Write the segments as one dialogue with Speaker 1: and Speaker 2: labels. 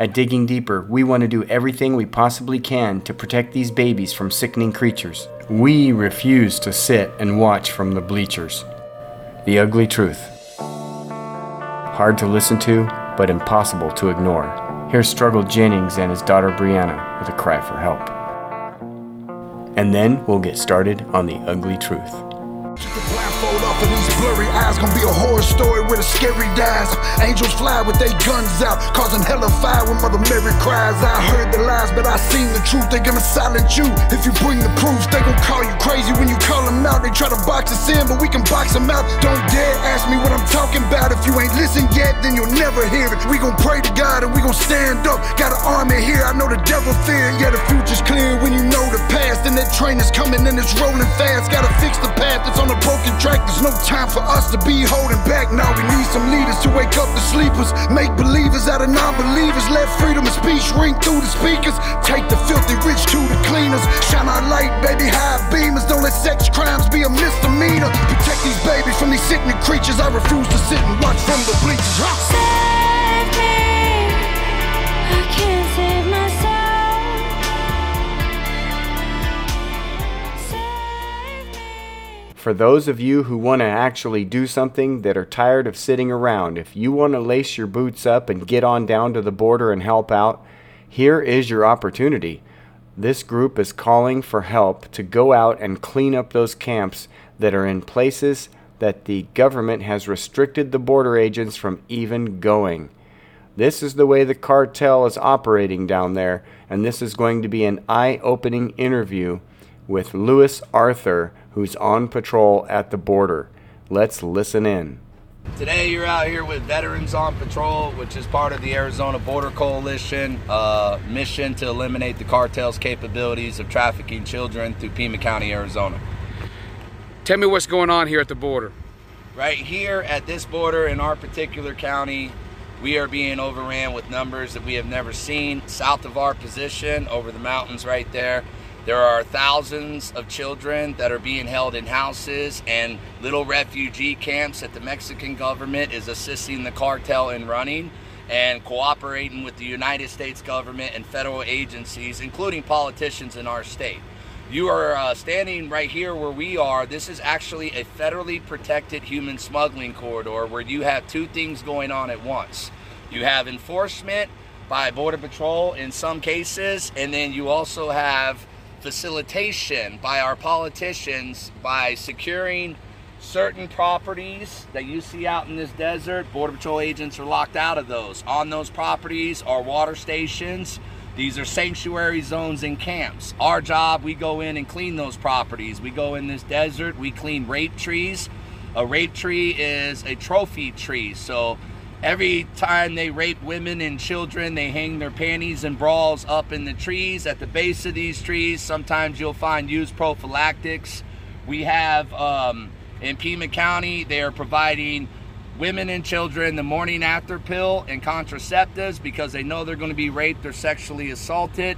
Speaker 1: At Digging Deeper, we want to do everything we possibly can to protect these babies from sickening creatures. We refuse to sit and watch from the bleachers. The ugly truth. Hard to listen to, but impossible to ignore. Here's Struggle Jennings and his daughter Brianna with a cry for help. And then we'll get started on the ugly truth.
Speaker 2: Blurry eyes. Gonna be a horror story with a scary dies. Angels fly with their guns out, causing hell of fire when Mother Mary cries. I heard the lies, but I seen the truth. They gonna silence you if you bring the proof. They gon' call you crazy when you call them out. They try to box us in, but we can box them out. Don't dare ask me what I'm talking about. If you ain't listened yet, then you'll never hear it. We gon' pray to God and we gon' stand up. Got an army here, I know the devil fear. Yeah, the future's clear when you know the past. And that train is coming and it's rolling fast. Gotta fix the on a broken track. There's no time for us to be holding back. Now we need some leaders to wake up the sleepers. Make believers out of non believers. Let freedom of speech ring through the speakers. Take the filthy rich to the cleaners. Shine our light, baby, high beamers. Don't let sex crimes be a misdemeanor. Protect these babies from these sickening creatures. I refuse to sit and watch from the bleachers. Huh?
Speaker 1: For those of you who want to actually do something that are tired of sitting around, if you want to lace your boots up and get on down to the border and help out, here is your opportunity. This group is calling for help to go out and clean up those camps that are in places that the government has restricted the border agents from even going. This is the way the cartel is operating down there, and this is going to be an eye opening interview with Lewis Arthur, who's on patrol at the border. Let's listen in.
Speaker 3: Today you're out here with Veterans on Patrol, which is part of the Arizona Border Coalition uh, mission to eliminate the cartel's capabilities of trafficking children through Pima County, Arizona.
Speaker 4: Tell me what's going on here at the border.
Speaker 3: Right here at this border in our particular county, we are being overran with numbers that we have never seen. South of our position, over the mountains right there, there are thousands of children that are being held in houses and little refugee camps that the Mexican government is assisting the cartel in running and cooperating with the United States government and federal agencies, including politicians in our state. You are uh, standing right here where we are. This is actually a federally protected human smuggling corridor where you have two things going on at once. You have enforcement by Border Patrol in some cases, and then you also have facilitation by our politicians by securing certain properties that you see out in this desert. Border Patrol agents are locked out of those. On those properties are water stations. These are sanctuary zones and camps. Our job, we go in and clean those properties. We go in this desert, we clean rape trees. A rape tree is a trophy tree. So every time they rape women and children, they hang their panties and bras up in the trees. At the base of these trees, sometimes you'll find used prophylactics. We have um, in Pima County, they are providing women and children the morning after pill and contraceptives because they know they're going to be raped or sexually assaulted.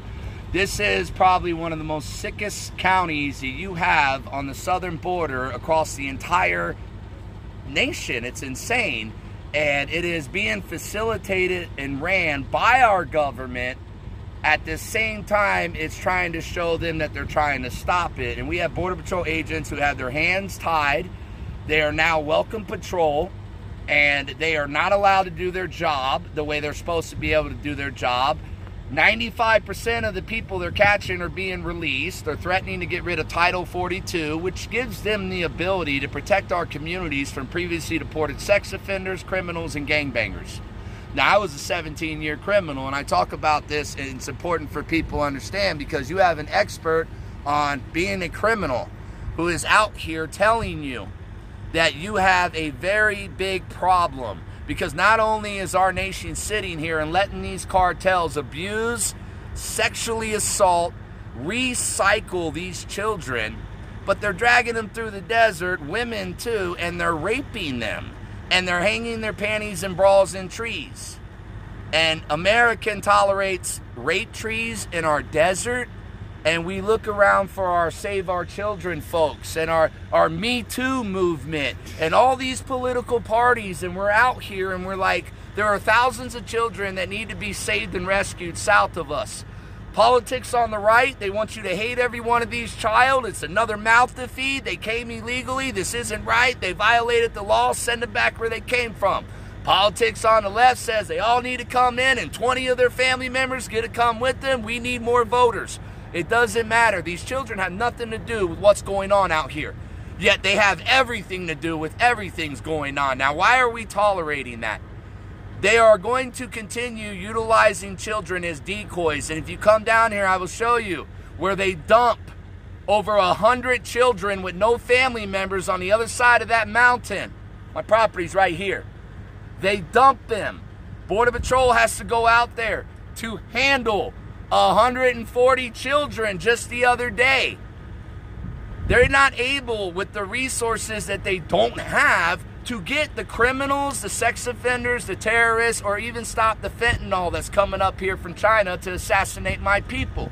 Speaker 3: This is probably one of the most sickest counties that you have on the southern border across the entire nation. It's insane. And it is being facilitated and ran by our government. At the same time, it's trying to show them that they're trying to stop it. And we have Border Patrol agents who have their hands tied. They are now welcome patrol and they are not allowed to do their job the way they're supposed to be able to do their job. 95% of the people they're catching are being released. They're threatening to get rid of Title 42, which gives them the ability to protect our communities from previously deported sex offenders, criminals, and gangbangers. Now, I was a 17 year criminal, and I talk about this, and it's important for people to understand because you have an expert on being a criminal who is out here telling you that you have a very big problem because not only is our nation sitting here and letting these cartels abuse, sexually assault, recycle these children, but they're dragging them through the desert, women too, and they're raping them. And they're hanging their panties and bras in trees. And American tolerates rape trees in our desert. And we look around for our Save Our Children folks and our, our Me Too movement and all these political parties. And we're out here and we're like, there are thousands of children that need to be saved and rescued south of us. Politics on the right, they want you to hate every one of these child. It's another mouth to feed. They came illegally. This isn't right. They violated the law. Send them back where they came from. Politics on the left says they all need to come in and 20 of their family members get to come with them. We need more voters. It doesn't matter. These children have nothing to do with what's going on out here. Yet they have everything to do with everything's going on. Now, why are we tolerating that? They are going to continue utilizing children as decoys. And if you come down here, I will show you where they dump over a hundred children with no family members on the other side of that mountain. My property's right here. They dump them. Border Patrol has to go out there to handle 140 children just the other day. They're not able, with the resources that they don't have, to get the criminals, the sex offenders, the terrorists, or even stop the fentanyl that's coming up here from China to assassinate my people.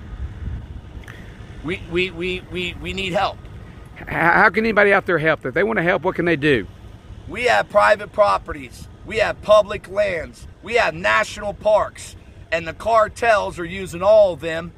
Speaker 3: We, we, we, we, we need help.
Speaker 4: How can anybody out there help? If they want to help, what can they do?
Speaker 3: We have private properties. We have public lands. We have national parks. And the cartels are using all of them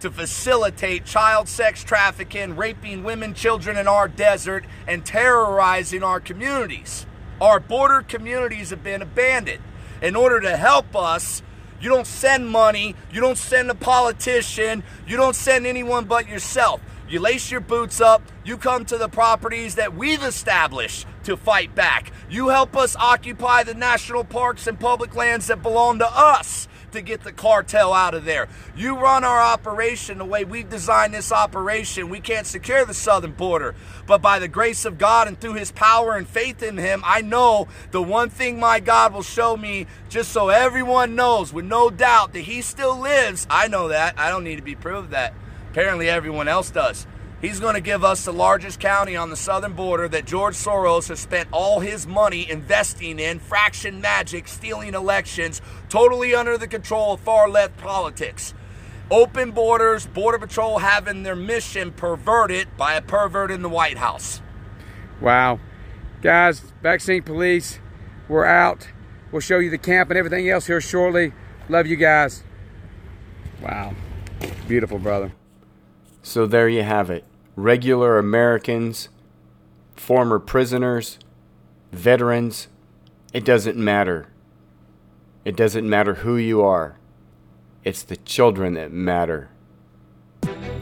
Speaker 3: to facilitate child sex trafficking, raping women, children in our desert, and terrorizing our communities. Our border communities have been abandoned. In order to help us, you don't send money, you don't send a politician, you don't send anyone but yourself. You lace your boots up, you come to the properties that we've established to fight back. You help us occupy the national parks and public lands that belong to us to get the cartel out of there. You run our operation the way we've designed this operation. We can't secure the southern border, but by the grace of God and through his power and faith in him, I know the one thing my God will show me, just so everyone knows with no doubt that he still lives. I know that. I don't need to be proved that. Apparently, everyone else does. He's going to give us the largest county on the southern border that George Soros has spent all his money investing in, fraction magic, stealing elections, totally under the control of far left politics. Open borders, Border Patrol having their mission perverted by a pervert in the White House.
Speaker 4: Wow. Guys, Vaccine Police, we're out. We'll show you the camp and everything else here shortly. Love you guys. Wow. Beautiful, brother.
Speaker 1: So there you have it. Regular Americans, former prisoners, veterans, it doesn't matter. It doesn't matter who you are. It's the children that matter.